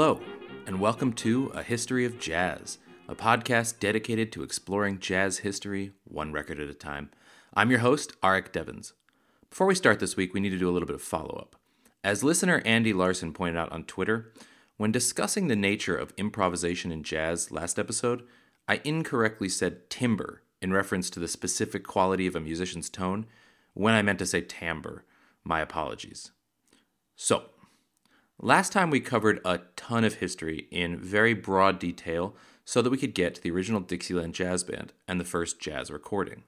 Hello, and welcome to A History of Jazz, a podcast dedicated to exploring jazz history one record at a time. I'm your host, Arik Devens. Before we start this week, we need to do a little bit of follow up. As listener Andy Larson pointed out on Twitter, when discussing the nature of improvisation in jazz last episode, I incorrectly said timbre in reference to the specific quality of a musician's tone when I meant to say timbre. My apologies. So, last time we covered a ton of history in very broad detail so that we could get to the original Dixieland Jazz Band and the first jazz recording.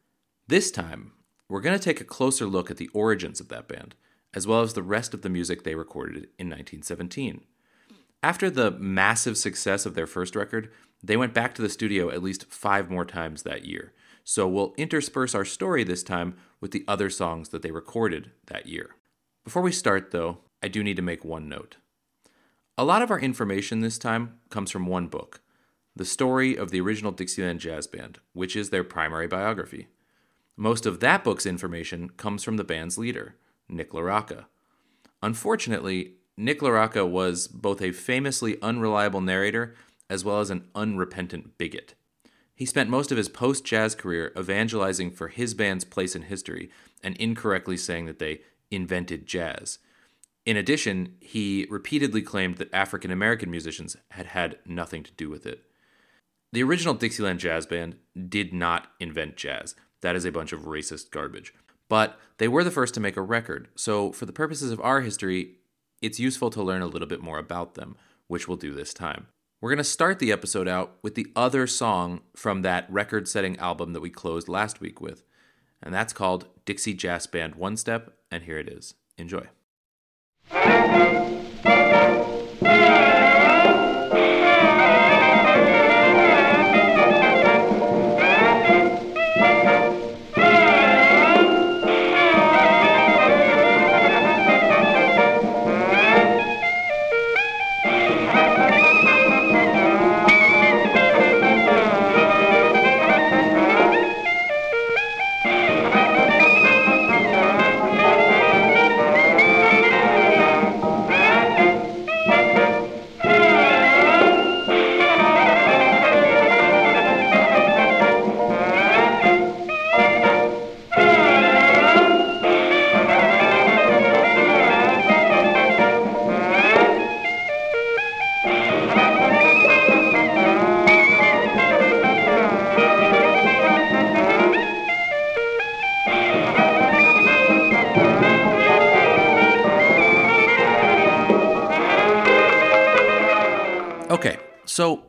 This time, we're going to take a closer look at the origins of that band, as well as the rest of the music they recorded in 1917. After the massive success of their first record, they went back to the studio at least five more times that year. So we'll intersperse our story this time with the other songs that they recorded that year. Before we start, though, I do need to make one note. A lot of our information this time comes from one book, The Story of the Original Dixieland Jazz Band, which is their primary biography. Most of that book's information comes from the band's leader, Nick LaRocca. Unfortunately, Nick LaRocca was both a famously unreliable narrator as well as an unrepentant bigot. He spent most of his post jazz career evangelizing for his band's place in history and incorrectly saying that they invented jazz. In addition, he repeatedly claimed that African American musicians had had nothing to do with it. The original Dixieland Jazz Band did not invent jazz. That is a bunch of racist garbage. But they were the first to make a record, so for the purposes of our history, it's useful to learn a little bit more about them, which we'll do this time. We're going to start the episode out with the other song from that record setting album that we closed last week with, and that's called Dixie Jazz Band One Step, and here it is. Enjoy. Okay, so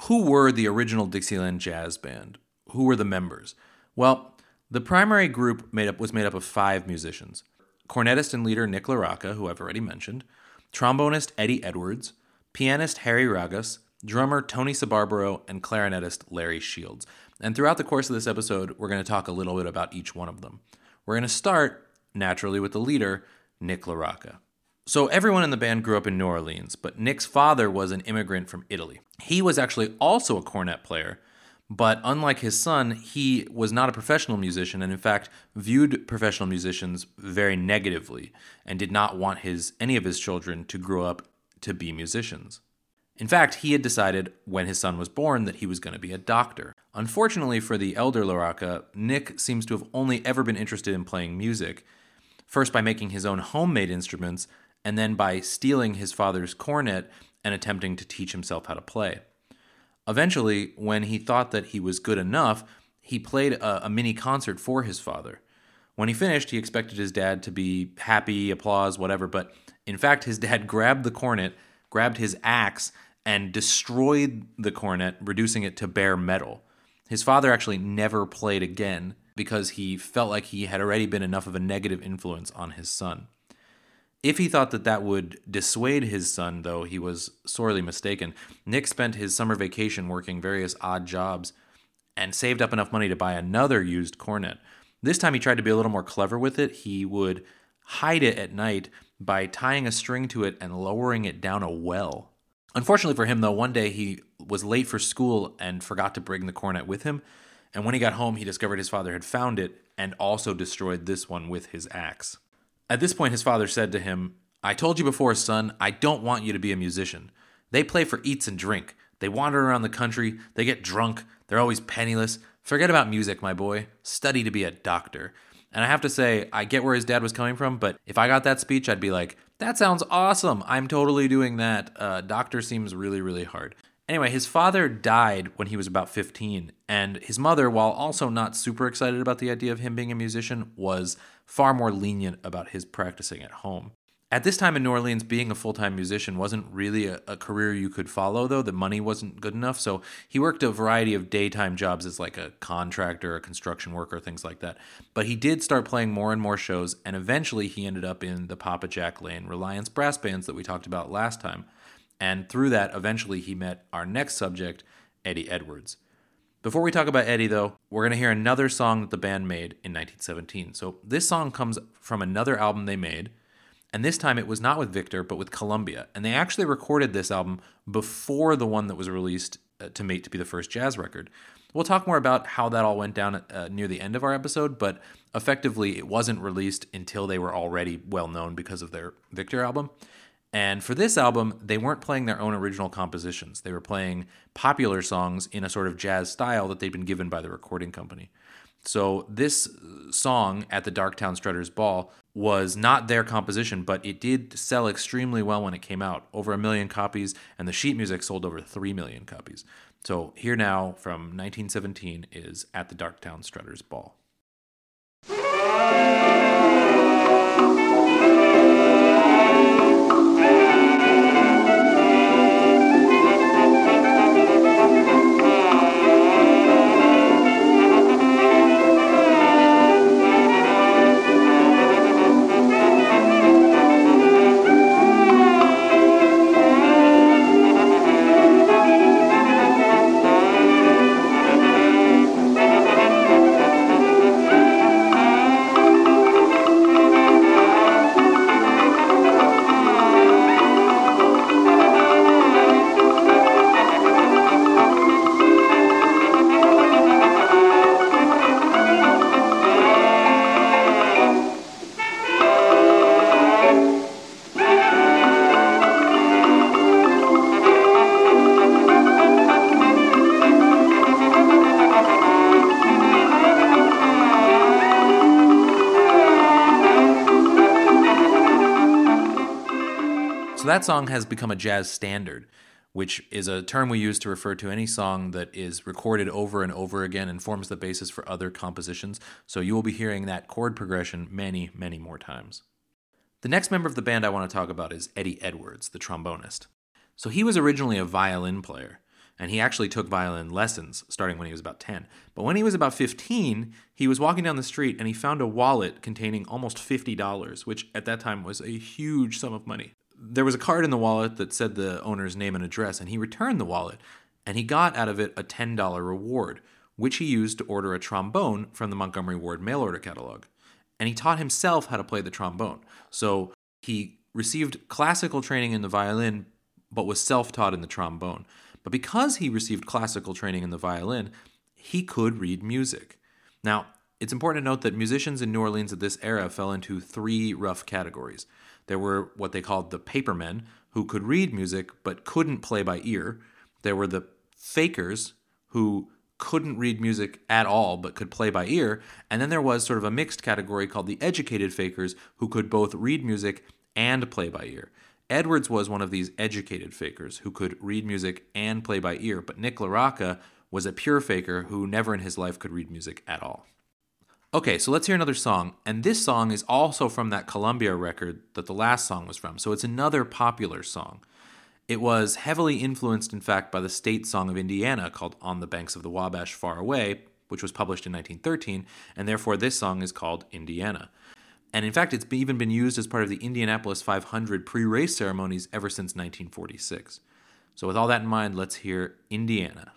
who were the original Dixieland Jazz Band? Who were the members? Well, the primary group made up was made up of five musicians: cornetist and leader Nick LaRocca, who I've already mentioned, trombonist Eddie Edwards, pianist Harry Ragas, drummer Tony Sbarbaro, and clarinetist Larry Shields. And throughout the course of this episode, we're going to talk a little bit about each one of them. We're going to start naturally with the leader, Nick LaRocca. So everyone in the band grew up in New Orleans, but Nick's father was an immigrant from Italy. He was actually also a cornet player, but unlike his son, he was not a professional musician and in fact viewed professional musicians very negatively and did not want his any of his children to grow up to be musicians. In fact, he had decided when his son was born that he was going to be a doctor. Unfortunately for the elder LaRocca, Nick seems to have only ever been interested in playing music, first by making his own homemade instruments and then by stealing his father's cornet and attempting to teach himself how to play. Eventually, when he thought that he was good enough, he played a, a, mini concert for his father. When he finished, he expected his dad to be happy, applause, whatever, but in fact, his dad grabbed the cornet, grabbed his axe, and destroyed the cornet, reducing it to bare metal. His father actually never played again because he felt like he had already been enough of a negative influence on his son. If he thought that that would dissuade his son, though, he was sorely mistaken. Nick spent his summer vacation working various odd jobs and saved up enough money to buy another used cornet. This time he tried to be a little more clever with it. He would hide it at night by tying a string to it and lowering it down a well. Unfortunately for him, though, one day he was late for school and forgot to bring the cornet with him. And when he got home, he discovered his father had found it and also destroyed this one with his axe. At this point, his father said to him, I told you before, son, I don't want you to be a musician. They play for eats and drink. They wander around the country. They get drunk. They're always penniless. Forget about music, my boy. Study to be a doctor. And I have to say, I get where his dad was coming from, but if I got that speech, I'd be like, that sounds awesome. I'm totally doing that. Uh, doctor seems really, really hard. Anyway, his father died when he was about 15, and his mother, while also not super excited about the idea of him being a musician, was far more lenient about his practicing at home. At this time in New Orleans, being a full time musician wasn't really a, a, career you could follow, though. The money wasn't good enough. So he worked a variety of daytime jobs as like a contractor, a construction worker, things like that. But he did start playing more and more shows, and eventually he ended up in the Papa Jack Laine Reliance brass bands that we talked about last time. And through that, eventually he met our next subject, Eddie Edwards. Before we talk about Eddie, though, we're going to hear another song that the band made in 1917. So this song comes from another album they made and this time it was not with Victor, but with Columbia. And they actually recorded this album before the one that was released uh, to Mate to be the first jazz record. We'll talk more about how that all went down uh, near the end of our episode, but effectively it wasn't released until they were already well known because of their Victor album. And for this album, they weren't playing their own original compositions. They were playing popular songs in a sort of jazz style that they'd been given by the recording company. So this song at the Darktown Strutters Ball was not their composition, but it did sell extremely well when it came out, over a million copies, and the sheet music sold over 3 million copies. So here now from 1917 is At the Darktown Strutters Ball. So that song has become a jazz standard, which is a term we use to refer to any song that is recorded over and over again and forms the basis for other compositions. So you will be hearing that chord progression many, many more times. The next member of the band I want to talk about is Eddie Edwards, the trombonist. So he was originally a violin player, and he actually took violin lessons starting when he was about 10. But when he was about 15, he was walking down the street and he found a wallet containing almost $50, which at that time was a huge sum of money there was a card in the wallet that said the owner's name and address, and he returned the wallet, and he got out of it a $10 reward, which he used to order a trombone from the Montgomery Ward mail order catalog. And he taught himself how to play the trombone. So he received classical training in the violin, but was self taught in the trombone. But because he received classical training in the violin, he could read music. Now, it's important to note that musicians in New Orleans at this era fell into three rough categories. There were what they called the papermen, who could read music but couldn't play by ear. There were the fakers, who couldn't read music at all but could play by ear. And then there was sort of a mixed category called the educated fakers, who could both read music and play by ear. Edwards was one of these educated fakers who could read music and play by ear, but Nick LaRocca was a pure faker who never in his life could read music at all. Okay, so let's hear another song. And this song is also from that Columbia record that the last song was from. So it's another popular song. It was heavily influenced, in fact, by the state song of Indiana called On the Banks of the Wabash Far Away, which was published in 1913, and therefore this song is called Indiana. And in fact, it's even been used as part of the Indianapolis 500 pre race ceremonies ever since 1946. So, with all that in mind, let's hear Indiana.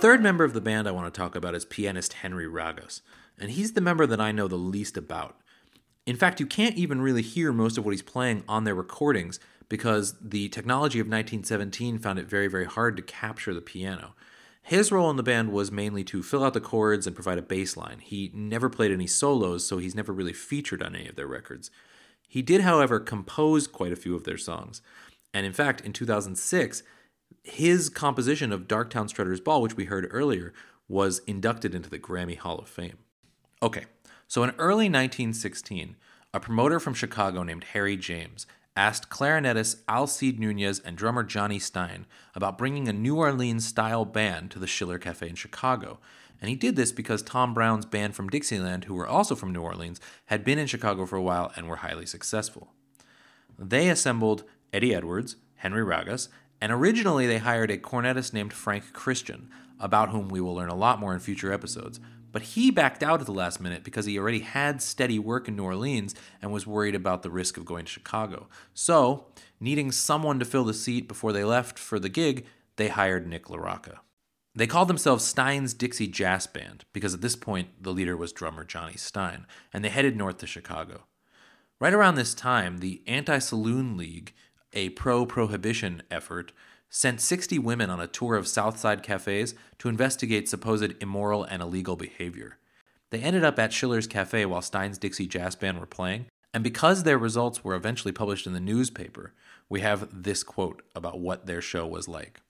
Third member of the band I want to talk about is pianist Henry Ragas, and he's the member that I know the least about. In fact, you can't even really hear most of what he's playing on their recordings because the technology of 1917 found it very, very hard to capture the piano. His role in the band was mainly to fill out the chords and provide a bass line. He never played any solos, so he's never really featured on any of their records. He did, however, compose quite a few of their songs. And in fact, in 2006, his composition of Darktown Strutter's Ball, which we heard earlier, was inducted into the Grammy Hall of Fame. Okay, so in early 1916, a promoter from Chicago named Harry James asked clarinetist Alcide Nunez and drummer Johnny Stein about bringing a New Orleans style band to the Schiller Cafe in Chicago. And he did this because Tom Brown's band from Dixieland, who were also from New Orleans, had been in Chicago for a while and were highly successful. They assembled Eddie Edwards, Henry Ragas, and originally they hired a cornetist named Frank Christian, about whom we will learn a lot more in future episodes. But he backed out at the last minute because he already had steady work in New Orleans and was worried about the risk of going to Chicago. So, needing someone to fill the seat before they left for the gig, they hired Nick LaRocca. They called themselves Stein's Dixie Jazz Band because at this point the leader was drummer Johnny Stein, and they headed north to Chicago. Right around this time, the Anti Saloon League, a pro prohibition effort, sent 60 women on a tour of Southside cafes to investigate supposed immoral and illegal behavior. They ended up at Schiller's Cafe while Stein's Dixie Jazz Band were playing, and because their results were eventually published in the newspaper, we have this quote about what their show was like.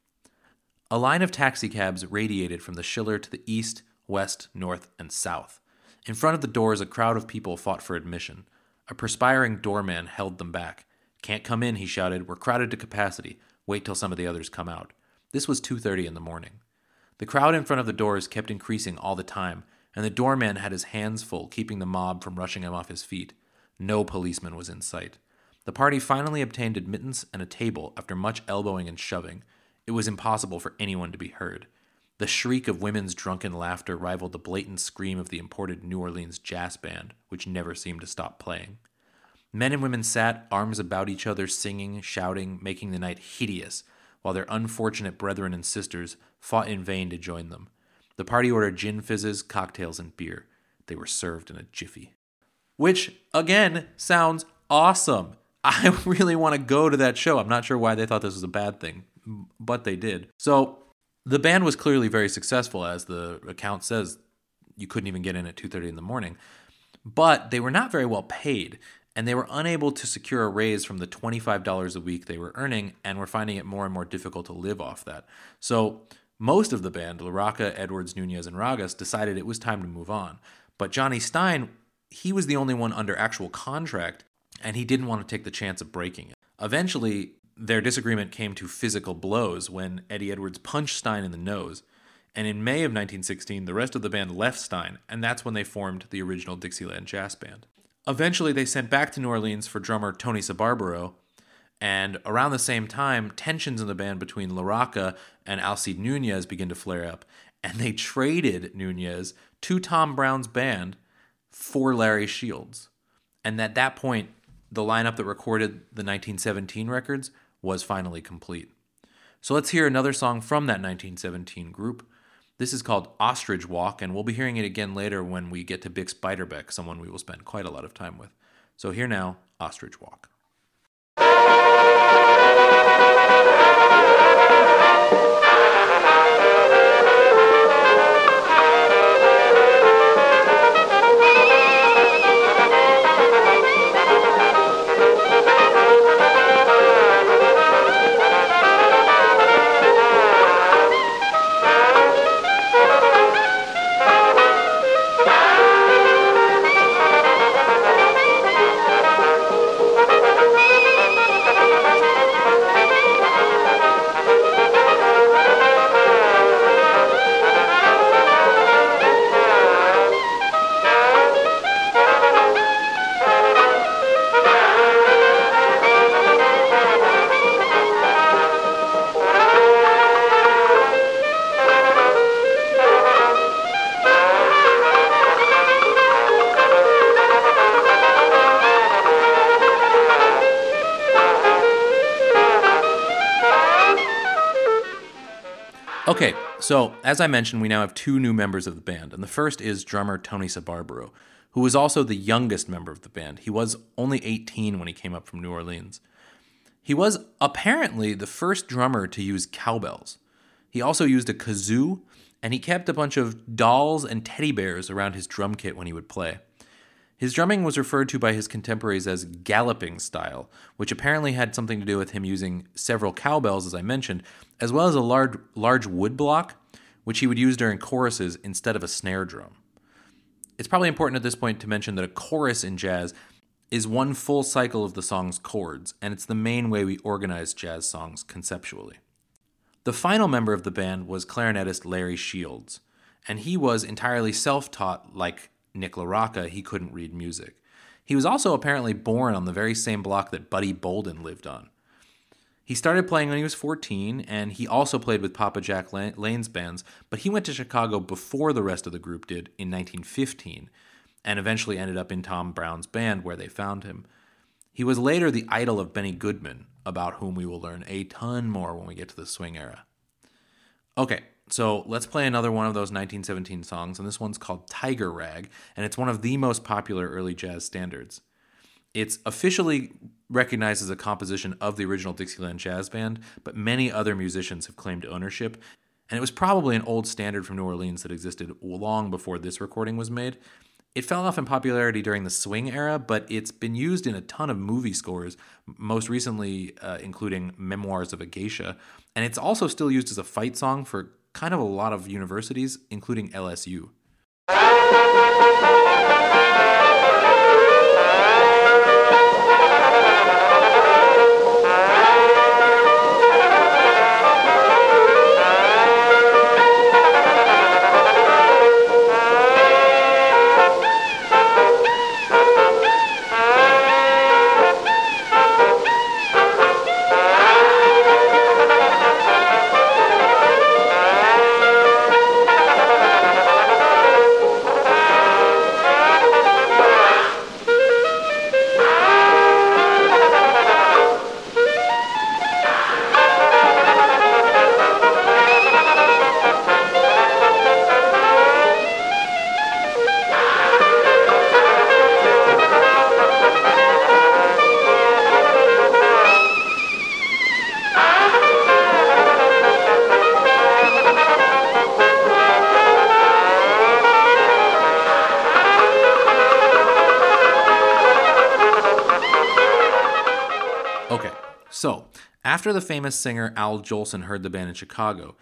A line of taxicabs radiated from the Schiller to the east, west, north, and south. In front of the doors, a crowd of people fought for admission. A perspiring doorman held them back. Can't come in, he shouted. We're crowded to capacity. Wait till some of the others come out. This was 2:30 in the morning. The crowd in front of the doors kept increasing all the time, and the doorman had his hands full keeping the mob from rushing him off his feet. No policeman was in sight. The party finally obtained admittance and a table after much elbowing and shoving. It was impossible for anyone to be heard. The shriek of women's drunken laughter rivaled the blatant scream of the imported New Orleans jazz band, which never seemed to stop playing. Men and women sat, arms about each other, singing, shouting, making the night hideous, while their unfortunate brethren and sisters fought in vain to join them. The party ordered gin fizzes, cocktails, and beer. They were served in a jiffy. Which, again, sounds awesome. I really want to go to that show. I'm not sure why they thought this was a bad thing, but they did. So the band was clearly very successful, as the account says. You couldn't even get in at 2:30 in the morning, but they were not very well paid and they were unable to secure a raise from the $25 a week they were earning and were finding it more and more difficult to live off that. So most of the band, LaRocca, Edwards, Nunez, and Ragas, decided it was time to move on. But Johnny Stein, he was the only one under actual contract, and he didn't want to take the chance of breaking it. Eventually, their disagreement came to physical blows when Eddie Edwards punched Stein in the nose. And in May of 1916, the rest of the band left Stein, and that's when they formed the original Dixieland Jazz Band. Eventually, they sent back to New Orleans for drummer Tony Sbarbaro, and around the same time, tensions in the band between LaRocca and Alcide Nunez begin to flare up, and they traded Nunez to Tom Brown's band for Larry Shields. And at that point, the lineup that recorded the 1917 records was finally complete. So let's hear another song from that 1917 group. This is called Ostrich Walk, and we'll be hearing it again later when we get to Bix Beiderbecke, someone we will spend quite a lot of time with. So here now, Ostrich Walk. So as I mentioned, we now have two new members of the band, and the first is drummer Tony Sbarbaro, who was also the youngest member of the band. He was only 18 when he came up from New Orleans. He was apparently the first drummer to use cowbells. He also used a kazoo, and he kept a bunch of dolls and teddy bears around his drum kit when he would play. His drumming was referred to by his contemporaries as galloping style, which apparently had something to do with him using several cowbells, as I mentioned, as well as a large, large wood block, which he would use during choruses instead of a snare drum. It's probably important at this point to mention that a chorus in jazz is one full cycle of the song's chords, and it's the main way we organize jazz songs conceptually. The final member of the band was clarinetist Larry Shields, and he was entirely self taught like Nick LaRocca, he couldn't read music. He was also apparently born on the very same block that Buddy Bolden lived on. He started playing when he was 14, and he also played with Papa Jack Laine's bands, but he went to Chicago before the rest of the group did in 1915, and eventually ended up in Tom Brown's band where they found him. He was later the idol of Benny Goodman, about whom we will learn a ton more when we get to the swing era. Okay, so let's play another one of those 1917 songs, and this one's called Tiger Rag, and it's one of the most popular early jazz standards. It's officially recognized as a composition of the original Dixieland Jazz Band, but many other musicians have claimed ownership, and it was probably an old standard from New Orleans that existed long before this recording was made. It fell off in popularity during the swing era, but it's been used in a ton of movie scores, most recently uh, including Memoirs of a Geisha, and it's also still used as a fight song for kind of a lot of universities, including LSU. After the famous singer Al Jolson heard the band in Chicago,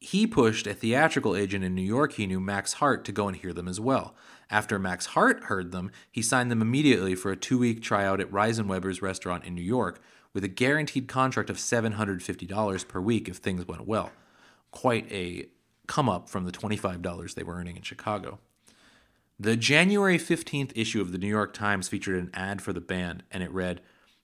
he pushed a theatrical agent in New York he knew, Max Hart, to go and hear them as well. After Max Hart heard them, he signed them immediately for a two week tryout at Reisenweber's restaurant in New York with a guaranteed contract of $750 per week if things went well. Quite a come up from the $25 they were earning in Chicago. The January 15th issue of the New York Times featured an ad for the band, and it read,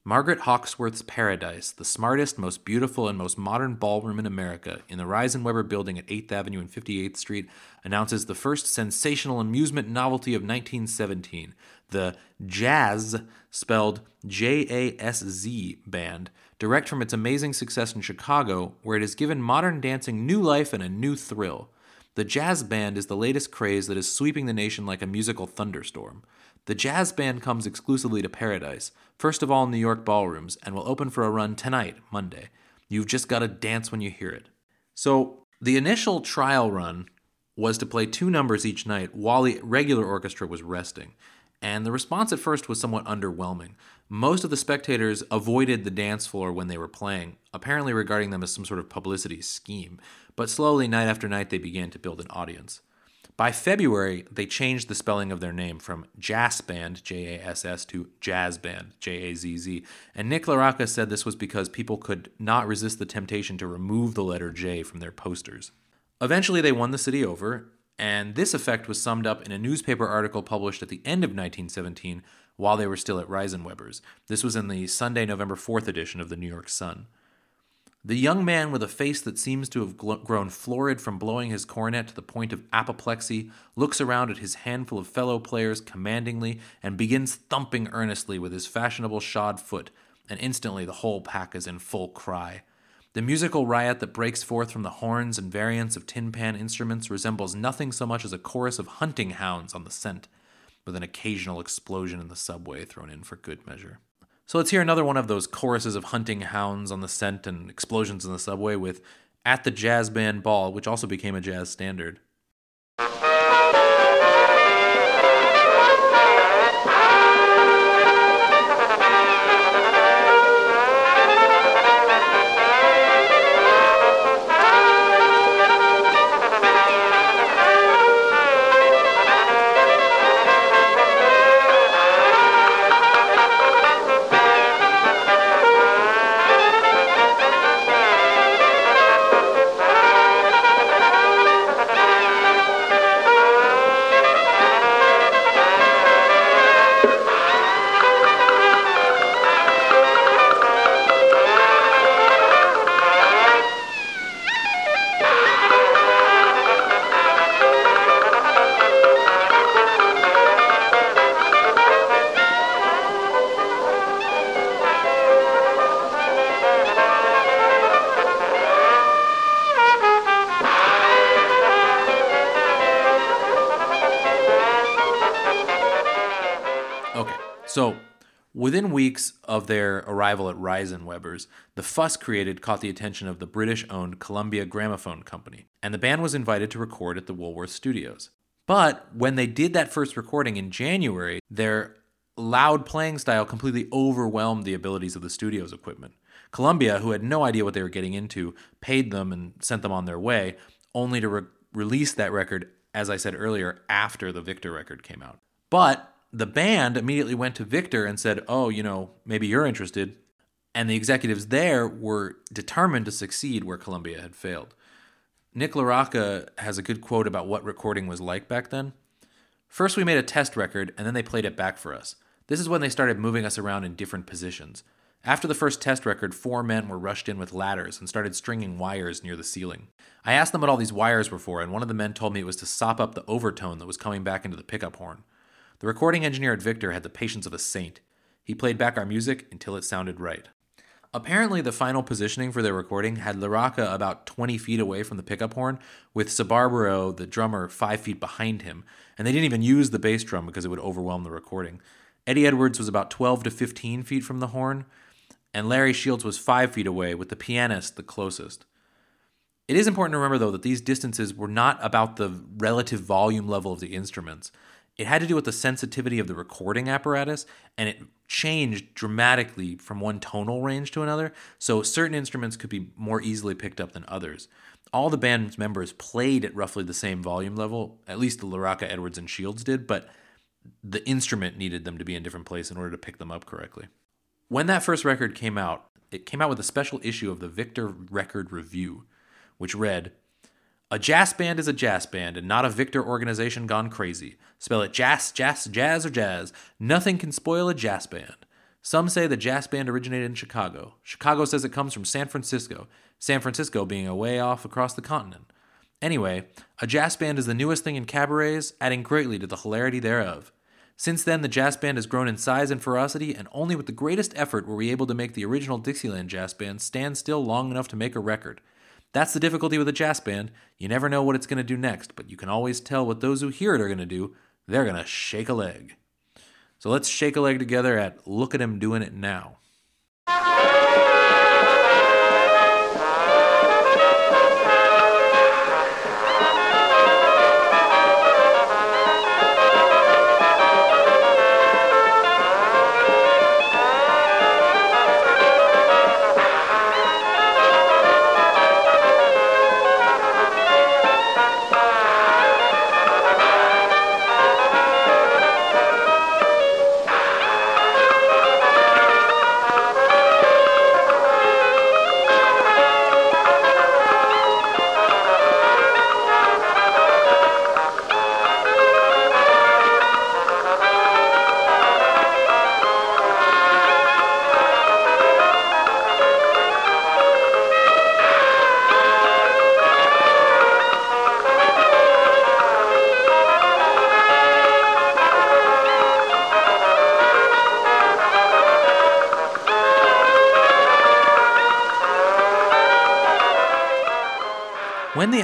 Margaret Hawksworth's Paradise, the smartest, most beautiful, and most modern ballroom in America, in the Reisenweber building at 8th Avenue and 58th Street, announces the first sensational amusement novelty of 1917, the Jazz, spelled J A S Z band, direct from its amazing success in Chicago, where it has given modern dancing new life and a new thrill. The jazz band is the latest craze that is sweeping the nation like a musical thunderstorm. The jazz band comes exclusively to Paradise, first of all in New York ballrooms, and will open for a run tonight, Monday. You've just got to dance when you hear it. So, the initial trial run was to play two numbers each night while the regular orchestra was resting. And the response at first was somewhat underwhelming. Most of the spectators avoided the dance floor when they were playing, apparently regarding them as some sort of publicity scheme. But slowly, night after night, they began to build an audience. By February, they changed the spelling of their name from Jazz Band, J A S S, to Jazz Band, J A Z Z. And Nick LaRocca said this was because people could not resist the temptation to remove the letter J from their posters. Eventually, they won the city over, and this effect was summed up in a newspaper article published at the end of 1917 while they were still at Reisenweber's. This was in the Sunday, November 4th edition of the New York Sun. The young man with a face that seems to have grown florid from blowing his cornet to the point of apoplexy looks around at his handful of fellow players commandingly and begins thumping earnestly with his fashionable shod foot, and instantly the whole pack is in full cry. The musical riot that breaks forth from the horns and variants of tin pan instruments resembles nothing so much as a chorus of hunting hounds on the scent, with an occasional explosion in the subway thrown in for good measure. So let's hear another one of those choruses of hunting hounds on the scent and explosions in the subway with At the Jazz Band Ball, which also became a jazz standard. Within weeks of their arrival at Reisenweber's, the fuss created caught the attention of the British owned Columbia Gramophone Company, and the band was invited to record at the Woolworth Studios. But when they did that first recording in January, their loud playing style completely overwhelmed the abilities of the studio's equipment. Columbia, who had no idea what they were getting into, paid them and sent them on their way, only to re- release that record, as I said earlier, after the Victor record came out. But the band immediately went to Victor and said, Oh, you know, maybe you're interested. And the executives there were determined to succeed where Columbia had failed. Nick LaRocca has a good quote about what recording was like back then. First, we made a test record, and then they played it back for us. This is when they started moving us around in different positions. After the first test record, four men were rushed in with ladders and started stringing wires near the ceiling. I asked them what all these wires were for, and one of the men told me it was to sop up the overtone that was coming back into the pickup horn. The recording engineer at Victor had the patience of a saint. He played back our music until it sounded right. Apparently, the final positioning for their recording had LaRocca about 20 feet away from the pickup horn, with Sbarbaro, the drummer, 5 feet behind him, and they didn't even use the bass drum because it would overwhelm the recording. Eddie Edwards was about 12 to 15 feet from the horn, and Larry Shields was 5 feet away, with the pianist the closest. It is important to remember, though, that these distances were not about the relative volume level of the instruments it had to do with the sensitivity of the recording apparatus and it changed dramatically from one tonal range to another so certain instruments could be more easily picked up than others. All the band's members played at roughly the same volume level at least the larocca edwards and shields did but the instrument needed them to be in different place in order to pick them up correctly. When that first record came out it came out with a special issue of the victor record review which read a jazz band is a jazz band and not a Victor organization gone crazy. Spell it jazz, jazz, jazz, or jazz. Nothing can spoil a jazz band. Some say the jazz band originated in Chicago. Chicago says it comes from San Francisco, San Francisco being a way off across the continent. Anyway, a jazz band is the newest thing in cabarets, adding greatly to the hilarity thereof. Since then, the jazz band has grown in size and ferocity, and only with the greatest effort were we able to make the original Dixieland jazz band stand still long enough to make a record. That's the difficulty with a jazz band. You never know what it's going to do next, but you can always tell what those who hear it are going to do. They're going to shake a leg. So let's shake a leg together at Look at Him Doing It Now.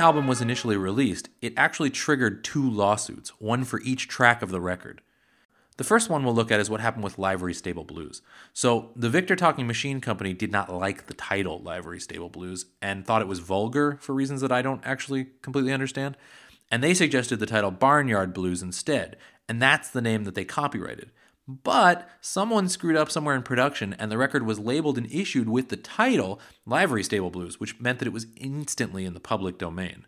Album was initially released, it actually triggered two lawsuits, one for each track of the record. The first one we'll look at is what happened with Livery Stable Blues. So, the Victor Talking Machine Company did not like the title Livery Stable Blues and thought it was vulgar for reasons that I don't actually completely understand. And they suggested the title Barnyard Blues instead, and that's the name that they copyrighted. But someone screwed up somewhere in production, and the record was labeled and issued with the title Livery Stable Blues, which meant that it was instantly in the public domain.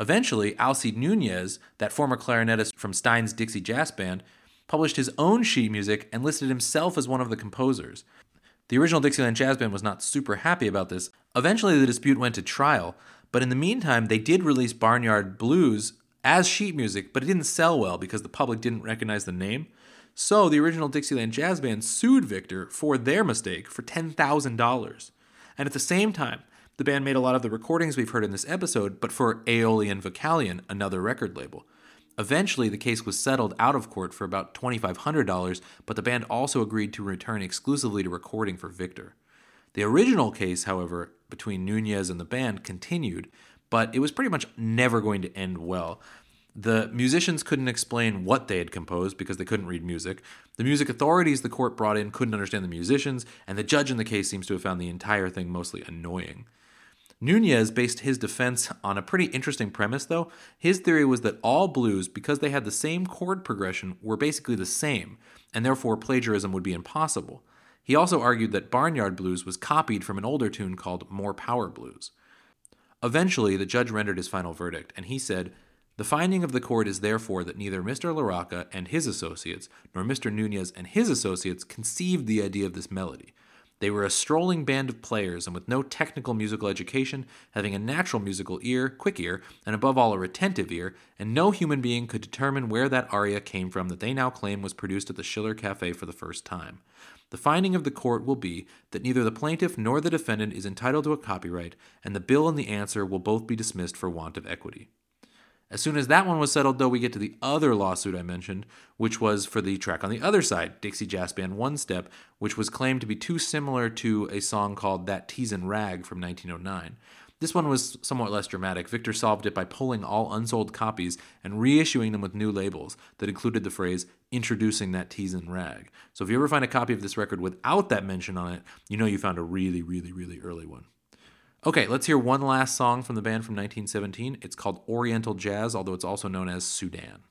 Eventually, Alcide Nunez, that former clarinetist from Stein's Dixie Jazz Band, published his own sheet music and listed himself as one of the composers. The original Dixieland Jazz Band was not super happy about this. Eventually, the dispute went to trial, but in the meantime, they did release Barnyard Blues as sheet music, but it didn't sell well because the public didn't recognize the name. So the original Dixieland Jazz Band sued Victor for their mistake for $10,000. And at the same time, the band made a lot of the recordings we've heard in this episode, but for Aeolian Vocalion, another record label. Eventually, the case was settled out of court for about $2,500, but the band also agreed to return exclusively to recording for Victor. The original case, however, between Nunez and the band continued, but it was pretty much never going to end well. The musicians couldn't explain what they had composed because they couldn't read music. The music authorities the court brought in couldn't understand the musicians, and the judge in the case seems to have found the entire thing mostly annoying. Nunez based his defense on a pretty interesting premise, though. His theory was that all blues, because they had the same chord progression, were basically the same, and therefore plagiarism would be impossible. He also argued that Barnyard Blues was copied from an older tune called More Power Blues. Eventually, the judge rendered his final verdict, and he said, the finding of the court is therefore that neither Mr. LaRocca and his associates, nor Mr. Nunez and his associates conceived the idea of this melody. They were a strolling band of players, and with no technical musical education, having a natural musical ear, quick ear, and above all a retentive ear, and no human being could determine where that aria came from that they now claim was produced at the Schiller Cafe for the first time. The finding of the court will be that neither the plaintiff nor the defendant is entitled to a copyright, and the bill and the answer will both be dismissed for want of equity. As soon as that one was settled, though, we get to the other lawsuit I mentioned, which was for the track on the other side, Dixie Jazz Band One Step, which was claimed to be too similar to a song called That Teasin' Rag from 1909. This one was somewhat less dramatic. Victor solved it by pulling all unsold copies and reissuing them with new labels that included the phrase introducing that teasin' rag. So if you ever find a copy of this record without that mention on it, you know you found a really, really, really early one. Okay, let's hear one last song from the band from 1917. It's called Oriental Jazz, although it's also known as Sudan.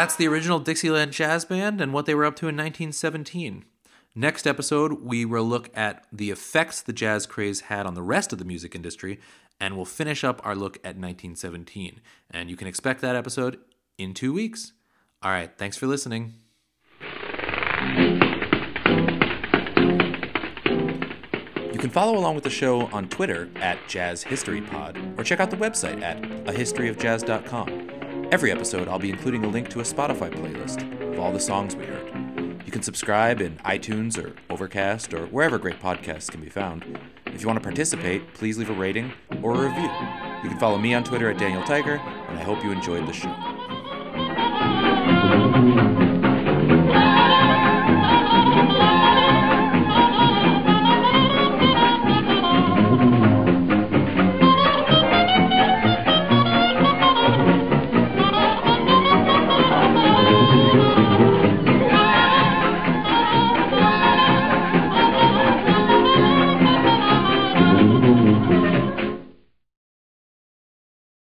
That's the original Dixieland Jazz Band and what they were up to in 1917. Next episode, we will look at the effects the jazz craze had on the rest of the music industry, and we'll finish up our look at 1917. And you can expect that episode in two weeks. All right, thanks for listening. You can follow along with the show on Twitter at Jazz History Pod, or check out the website at ahistoryofjazz.com. Every episode, I'll be including a link to a Spotify playlist of all the songs we heard. You can subscribe in iTunes or Overcast or wherever great podcasts can be found. If you want to participate, please leave a rating or a review. You can follow me on Twitter at Daniel Tiger, and I hope you enjoyed the show.